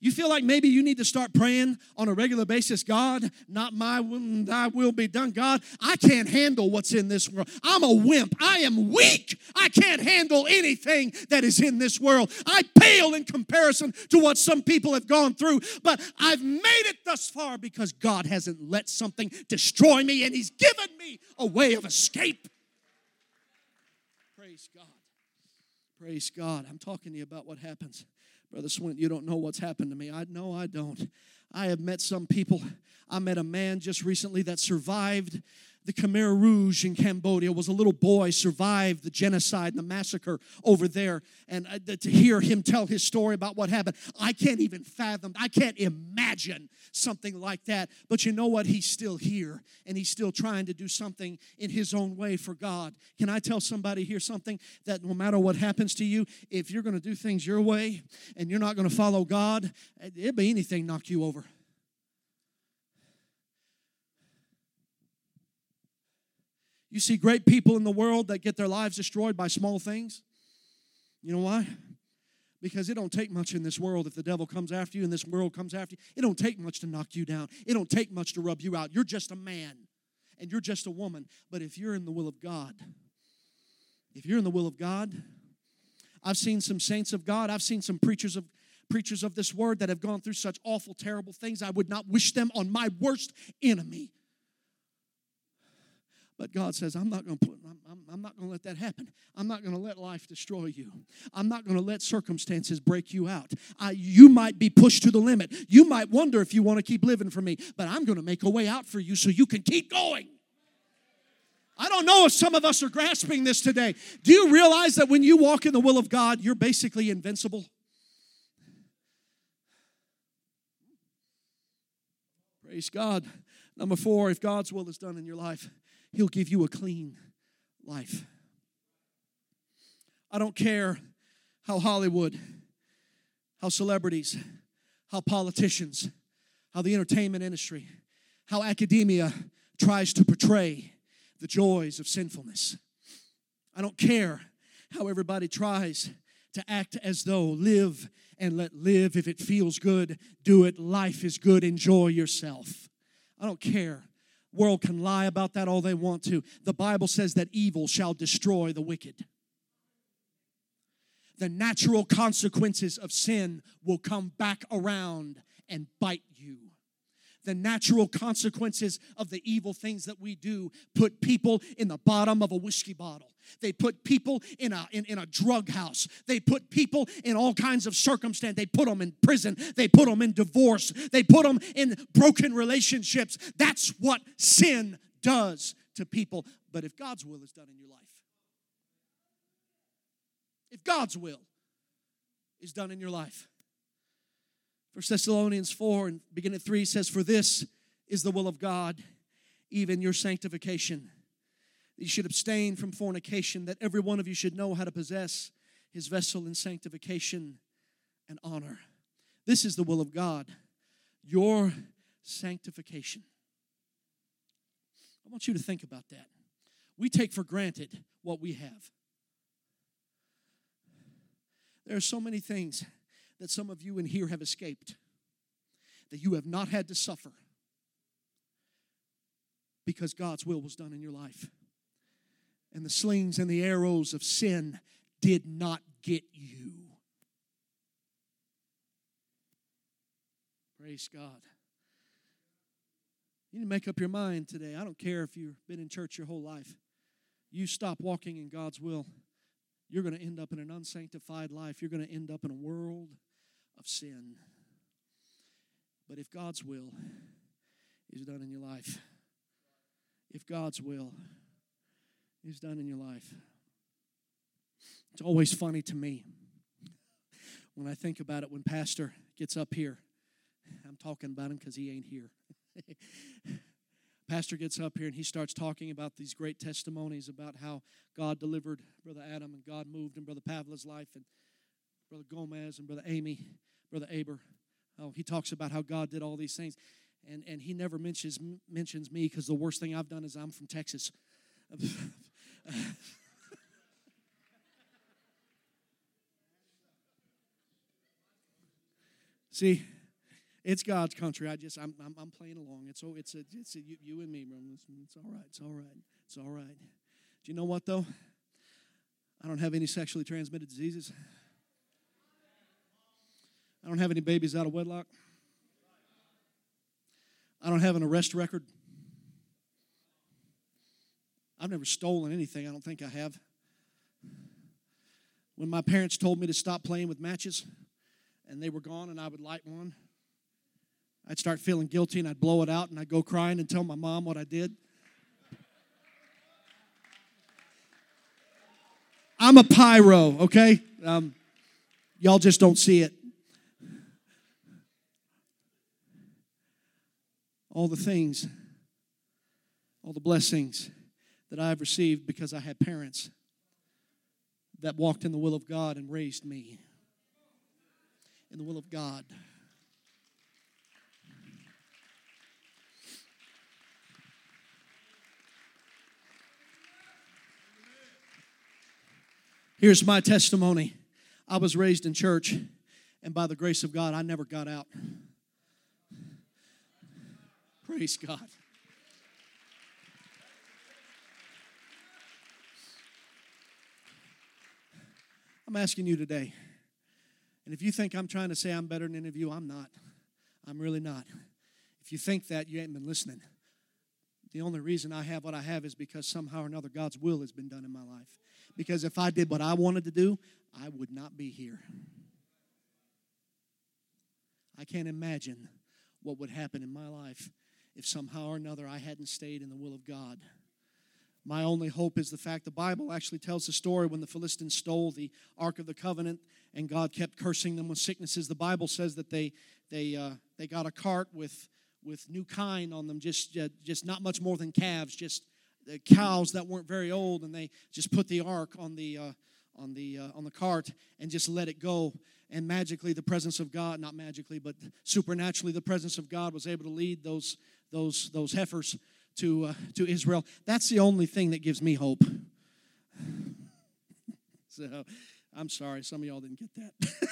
You feel like maybe you need to start praying on a regular basis God, not my will, thy will be done. God, I can't handle what's in this world. I'm a wimp. I am weak. I can't handle anything that is in this world. I pale in comparison to what some people have gone through, but I've made it thus far because God hasn't let something destroy me and He's given me a way of escape. Praise God. Praise God. I'm talking to you about what happens Brother Swint, you don't know what's happened to me. I know I don't. I have met some people. I met a man just recently that survived the Khmer Rouge in Cambodia was a little boy survived the genocide and the massacre over there. And uh, to hear him tell his story about what happened, I can't even fathom, I can't imagine something like that. But you know what? He's still here and he's still trying to do something in his own way for God. Can I tell somebody here something that no matter what happens to you, if you're going to do things your way and you're not going to follow God, it'll be anything knock you over. You see great people in the world that get their lives destroyed by small things. You know why? Because it don't take much in this world if the devil comes after you and this world comes after you. It don't take much to knock you down. It don't take much to rub you out. You're just a man and you're just a woman. But if you're in the will of God, if you're in the will of God, I've seen some saints of God, I've seen some preachers of preachers of this word that have gone through such awful, terrible things. I would not wish them on my worst enemy. But God says, I'm not going to I'm, I'm not going to let that happen. I'm not going to let life destroy you. I'm not going to let circumstances break you out. I, you might be pushed to the limit. You might wonder if you want to keep living for me, but I'm going to make a way out for you so you can keep going. I don't know if some of us are grasping this today. Do you realize that when you walk in the will of God, you're basically invincible? Praise God. Number four, if God's will is done in your life, He'll give you a clean life. I don't care how Hollywood, how celebrities, how politicians, how the entertainment industry, how academia tries to portray the joys of sinfulness. I don't care how everybody tries to act as though live and let live. If it feels good, do it. Life is good. Enjoy yourself. I don't care. World can lie about that all they want to. The Bible says that evil shall destroy the wicked. The natural consequences of sin will come back around and bite you the natural consequences of the evil things that we do put people in the bottom of a whiskey bottle. They put people in a, in, in a drug house. They put people in all kinds of circumstance. They put them in prison. They put them in divorce. They put them in broken relationships. That's what sin does to people. But if God's will is done in your life, if God's will is done in your life, First Thessalonians 4 and beginning at 3 says, For this is the will of God, even your sanctification. You should abstain from fornication, that every one of you should know how to possess his vessel in sanctification and honor. This is the will of God, your sanctification. I want you to think about that. We take for granted what we have. There are so many things that some of you in here have escaped, that you have not had to suffer because God's will was done in your life. And the slings and the arrows of sin did not get you. Praise God. You need to make up your mind today. I don't care if you've been in church your whole life. You stop walking in God's will, you're going to end up in an unsanctified life. You're going to end up in a world of sin. But if God's will is done in your life, if God's will is done in your life, it's always funny to me when I think about it when Pastor gets up here. I'm talking about him because he ain't here. (laughs) Pastor gets up here and he starts talking about these great testimonies about how God delivered Brother Adam and God moved in Brother Pavla's life and Brother Gomez and Brother Amy, Brother Aber. Oh, he talks about how God did all these things. And, and he never mentions, mentions me because the worst thing I've done is I'm from Texas. (laughs) See, it's God's country. I just I'm I'm, I'm playing along. It's oh it's a, it's a, you, you and me, bro. It's, it's all right. It's all right. It's all right. Do you know what though? I don't have any sexually transmitted diseases. I don't have any babies out of wedlock. I don't have an arrest record. I've never stolen anything. I don't think I have. When my parents told me to stop playing with matches and they were gone and I would light one, I'd start feeling guilty and I'd blow it out and I'd go crying and tell my mom what I did. I'm a pyro, okay? Um, y'all just don't see it. all the things, all the blessings that I have received because I had parents that walked in the will of God and raised me in the will of God. Here's my testimony I was raised in church, and by the grace of God, I never got out. Praise God. I'm asking you today, and if you think I'm trying to say I'm better than any of you, I'm not. I'm really not. If you think that, you ain't been listening. The only reason I have what I have is because somehow or another God's will has been done in my life. Because if I did what I wanted to do, I would not be here. I can't imagine what would happen in my life if somehow or another I hadn't stayed in the will of God. My only hope is the fact the Bible actually tells the story when the Philistines stole the Ark of the Covenant and God kept cursing them with sicknesses. The Bible says that they, they, uh, they got a cart with, with new kine on them, just, uh, just not much more than calves, just uh, cows that weren't very old, and they just put the ark on the, uh, on, the, uh, on the cart and just let it go. And magically, the presence of God, not magically, but supernaturally, the presence of God was able to lead those, those, those heifers to, uh, to Israel. That's the only thing that gives me hope. (laughs) so I'm sorry, some of y'all didn't get that. (laughs)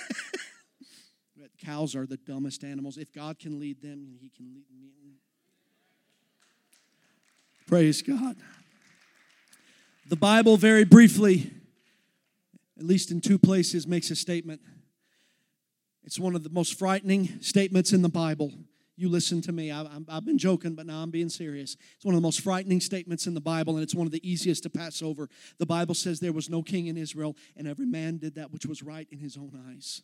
but cows are the dumbest animals. If God can lead them, He can lead me. Praise God. The Bible, very briefly, at least in two places, makes a statement. It's one of the most frightening statements in the Bible. You listen to me. I, have been joking, but now I'm being serious. It's one of the most frightening statements in the Bible, and it's one of the easiest to pass over. The Bible says there was no king in Israel, and every man did that which was right in his own eyes.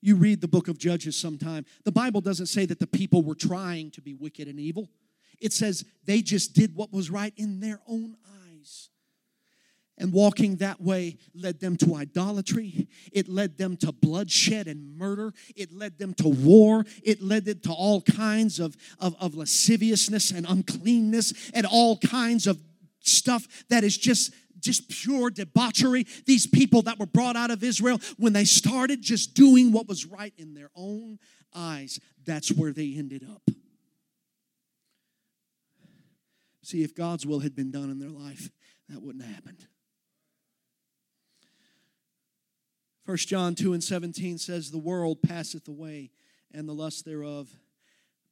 You read the book of Judges sometime. The Bible doesn't say that the people were trying to be wicked and evil, it says they just did what was right in their own eyes. And walking that way led them to idolatry. It led them to bloodshed and murder. It led them to war. It led them to all kinds of, of, of lasciviousness and uncleanness and all kinds of stuff that is just just pure debauchery. These people that were brought out of Israel, when they started just doing what was right in their own eyes, that's where they ended up. See, if God's will had been done in their life, that wouldn't have happened. 1 John 2 and 17 says, The world passeth away and the lust thereof,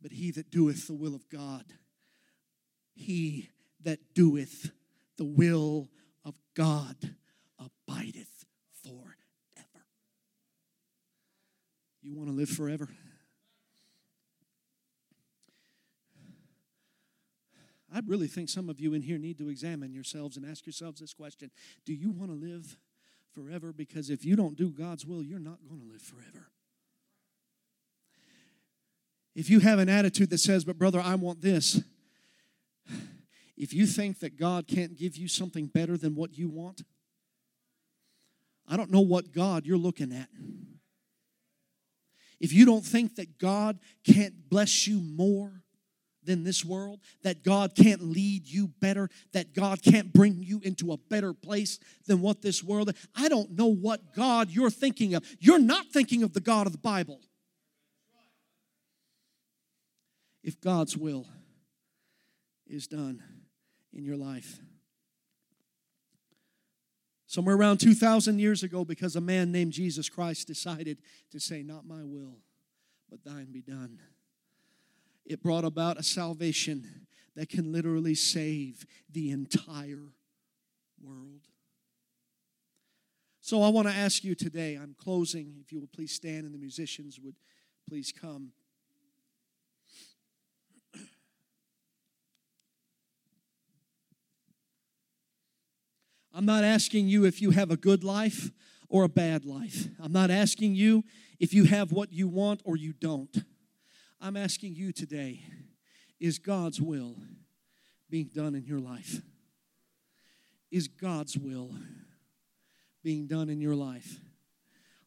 but he that doeth the will of God, he that doeth the will of God abideth forever. You want to live forever? I really think some of you in here need to examine yourselves and ask yourselves this question Do you want to live forever because if you don't do God's will, you're not going to live forever. If you have an attitude that says, but brother, I want this, if you think that God can't give you something better than what you want, I don't know what God you're looking at. If you don't think that God can't bless you more, than this world, that God can't lead you better, that God can't bring you into a better place than what this world. I don't know what God you're thinking of. You're not thinking of the God of the Bible. If God's will is done in your life. Somewhere around 2,000 years ago, because a man named Jesus Christ decided to say, Not my will, but thine be done it brought about a salvation that can literally save the entire world. So I want to ask you today, I'm closing, if you will please stand and the musicians would please come. I'm not asking you if you have a good life or a bad life. I'm not asking you if you have what you want or you don't. I'm asking you today is God's will being done in your life? Is God's will being done in your life?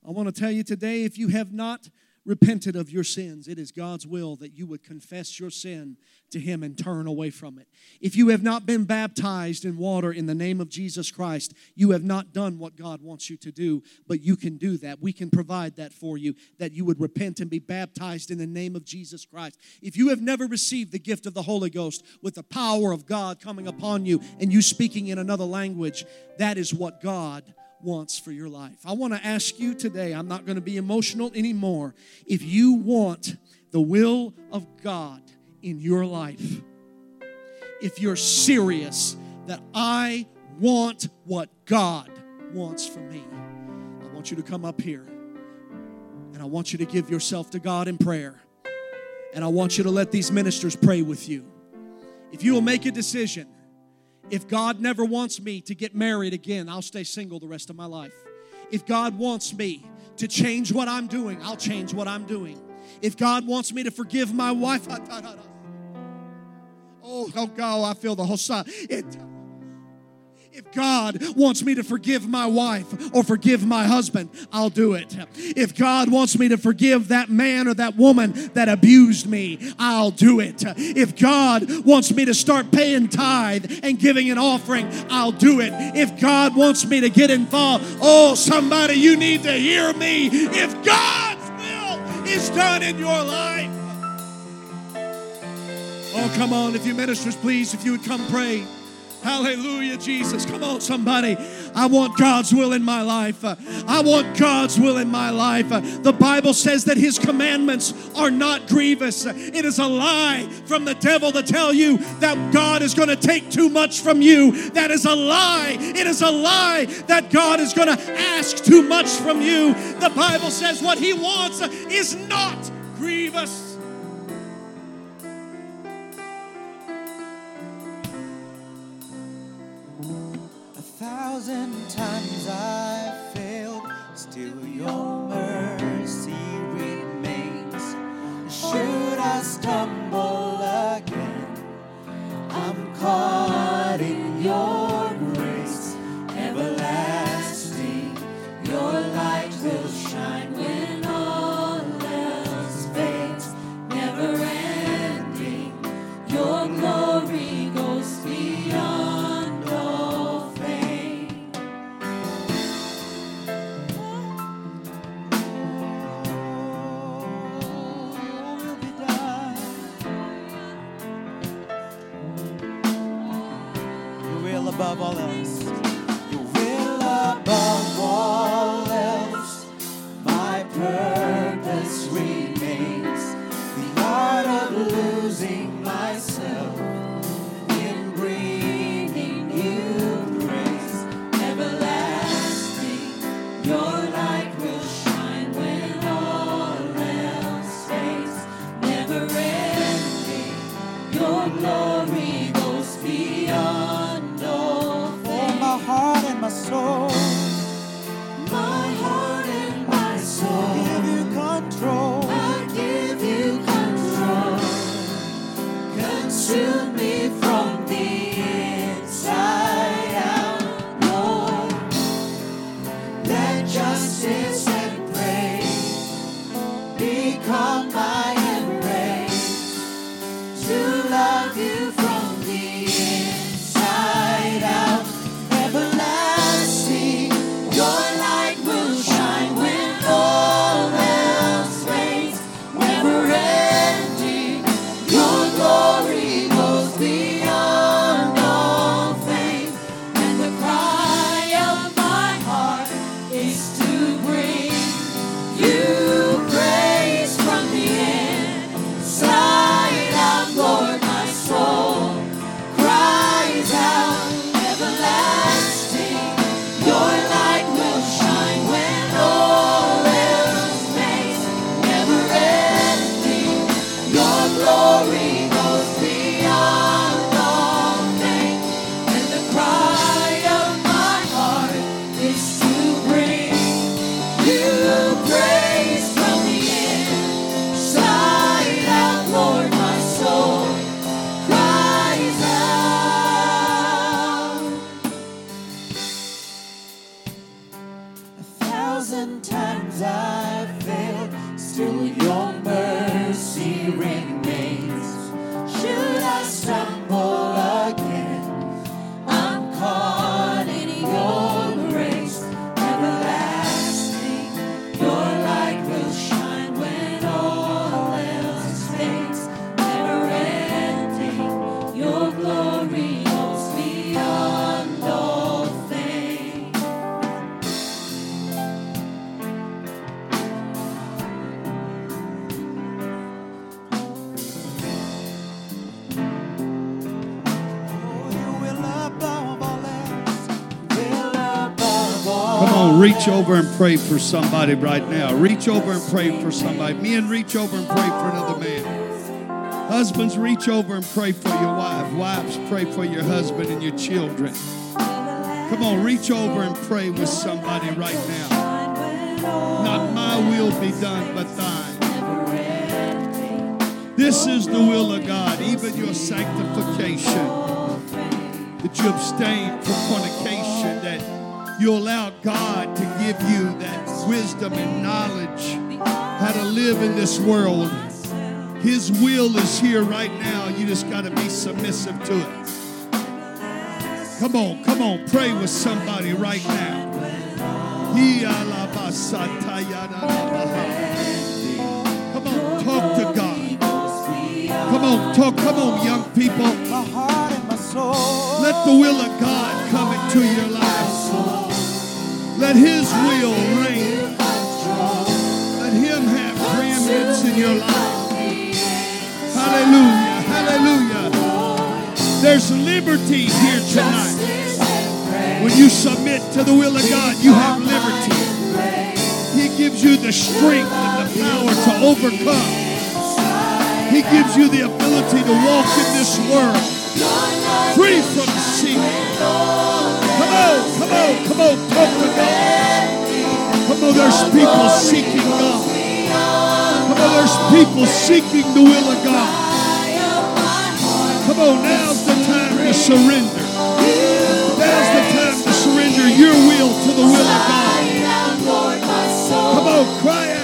I want to tell you today if you have not repented of your sins, it is God's will that you would confess your sin to Him and turn away from it. If you have not been baptized in water in the name of Jesus Christ, you have not done what God wants you to do, but you can do that. We can provide that for you, that you would repent and be baptized in the name of Jesus Christ. If you have never received the gift of the Holy Ghost with the power of God coming upon you and you speaking in another language, that is what God wants for your life. I want to ask you today, I'm not going to be emotional anymore. If you want the will of God in your life, if you're serious that I want what God wants for me, I want you to come up here and I want you to give yourself to God in prayer. And I want you to let these ministers pray with you. If you will make a decision, if God never wants me to get married again, I'll stay single the rest of my life. If God wants me to change what I'm doing, I'll change what I'm doing. If God wants me to forgive my wife, (laughs) oh, oh God, I feel the whole side. It, if God wants me to forgive my wife or forgive my husband, I'll do it. If God wants me to forgive that man or that woman that abused me, I'll do it. If God wants me to start paying tithe and giving an offering, I'll do it. If God wants me to get involved, oh, somebody, you need to hear me. If God's will is done in your life, oh, come on, if you ministers, please, if you would come pray. Hallelujah, Jesus. Come on, somebody. I want God's will in my life. I want God's will in my life. The Bible says that His commandments are not grievous. It is a lie from the devil to tell you that God is going to take too much from you. That is a lie. It is a lie that God is going to ask too much from you. The Bible says what He wants is not grievous. Thousand times I failed, still your mercy remains. Should I stumble again, I'm caught in your grace, everlasting. Your light will shine when above all else. Reach over and pray for somebody right now. Reach over and pray for somebody. Men, reach over and pray for another man. Husbands, reach over and pray for your wife. Wives, pray for your husband and your children. Come on, reach over and pray with somebody right now. Not my will be done, but thine. This is the will of God, even your sanctification. That you abstain from fornication, that you allow God to give you that wisdom and knowledge how to live in this world. His will is here right now. You just got to be submissive to it. Come on, come on, pray with somebody right now. Come on, talk to God. Come on, talk. Come on, young people. My heart and my soul. Let the will of God come into your life. Let His will reign. Let Him have preeminence in your life. Hallelujah. Hallelujah. There's liberty here tonight. When you submit to the will of God, you have liberty. He gives you the strength and the power to overcome. He gives you the ability to walk in this world free from sin. Come on, come on, come on, talk to God. Come on, there's people seeking God. Come on, there's people seeking the will of God. Come on, now's the time to surrender. Now's the time to surrender your will to the will of God. Come on, cry out.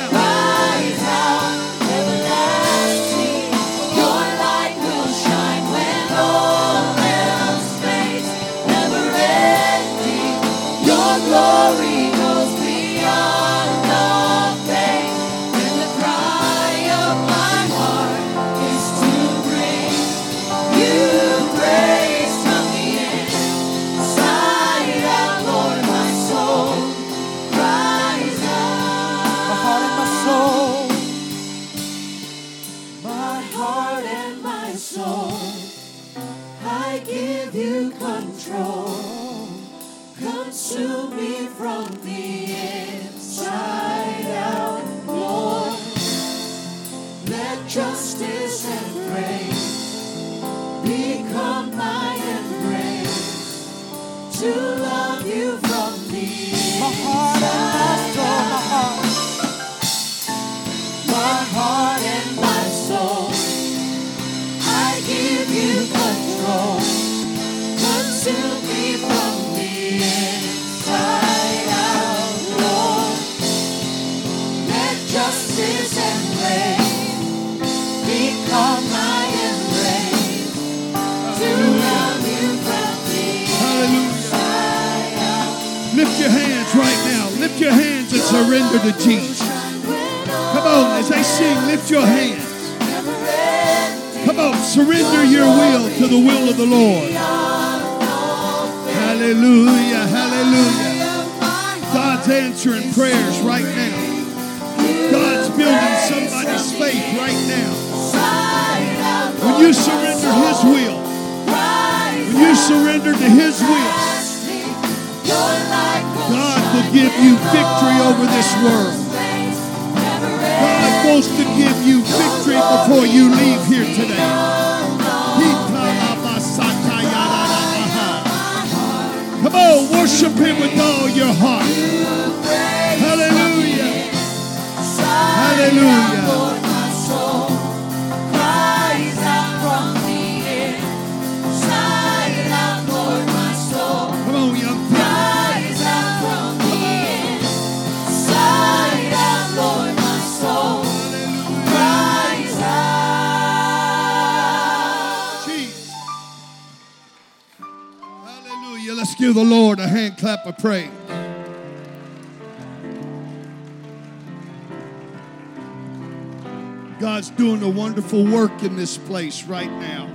Control. Consume me surrender to Jesus. Come on, as they sing, lift your hands. Come on, surrender your will to the will of the Lord. Hallelujah, hallelujah. God's answering prayers right now. God's building somebody's faith right now. When you surrender His will, when you surrender to His will give you victory over this world. God wants to give you victory before you leave here today. Come on, worship Him with all your heart. Hallelujah. Hallelujah. Give the Lord a hand clap of praise. God's doing a wonderful work in this place right now.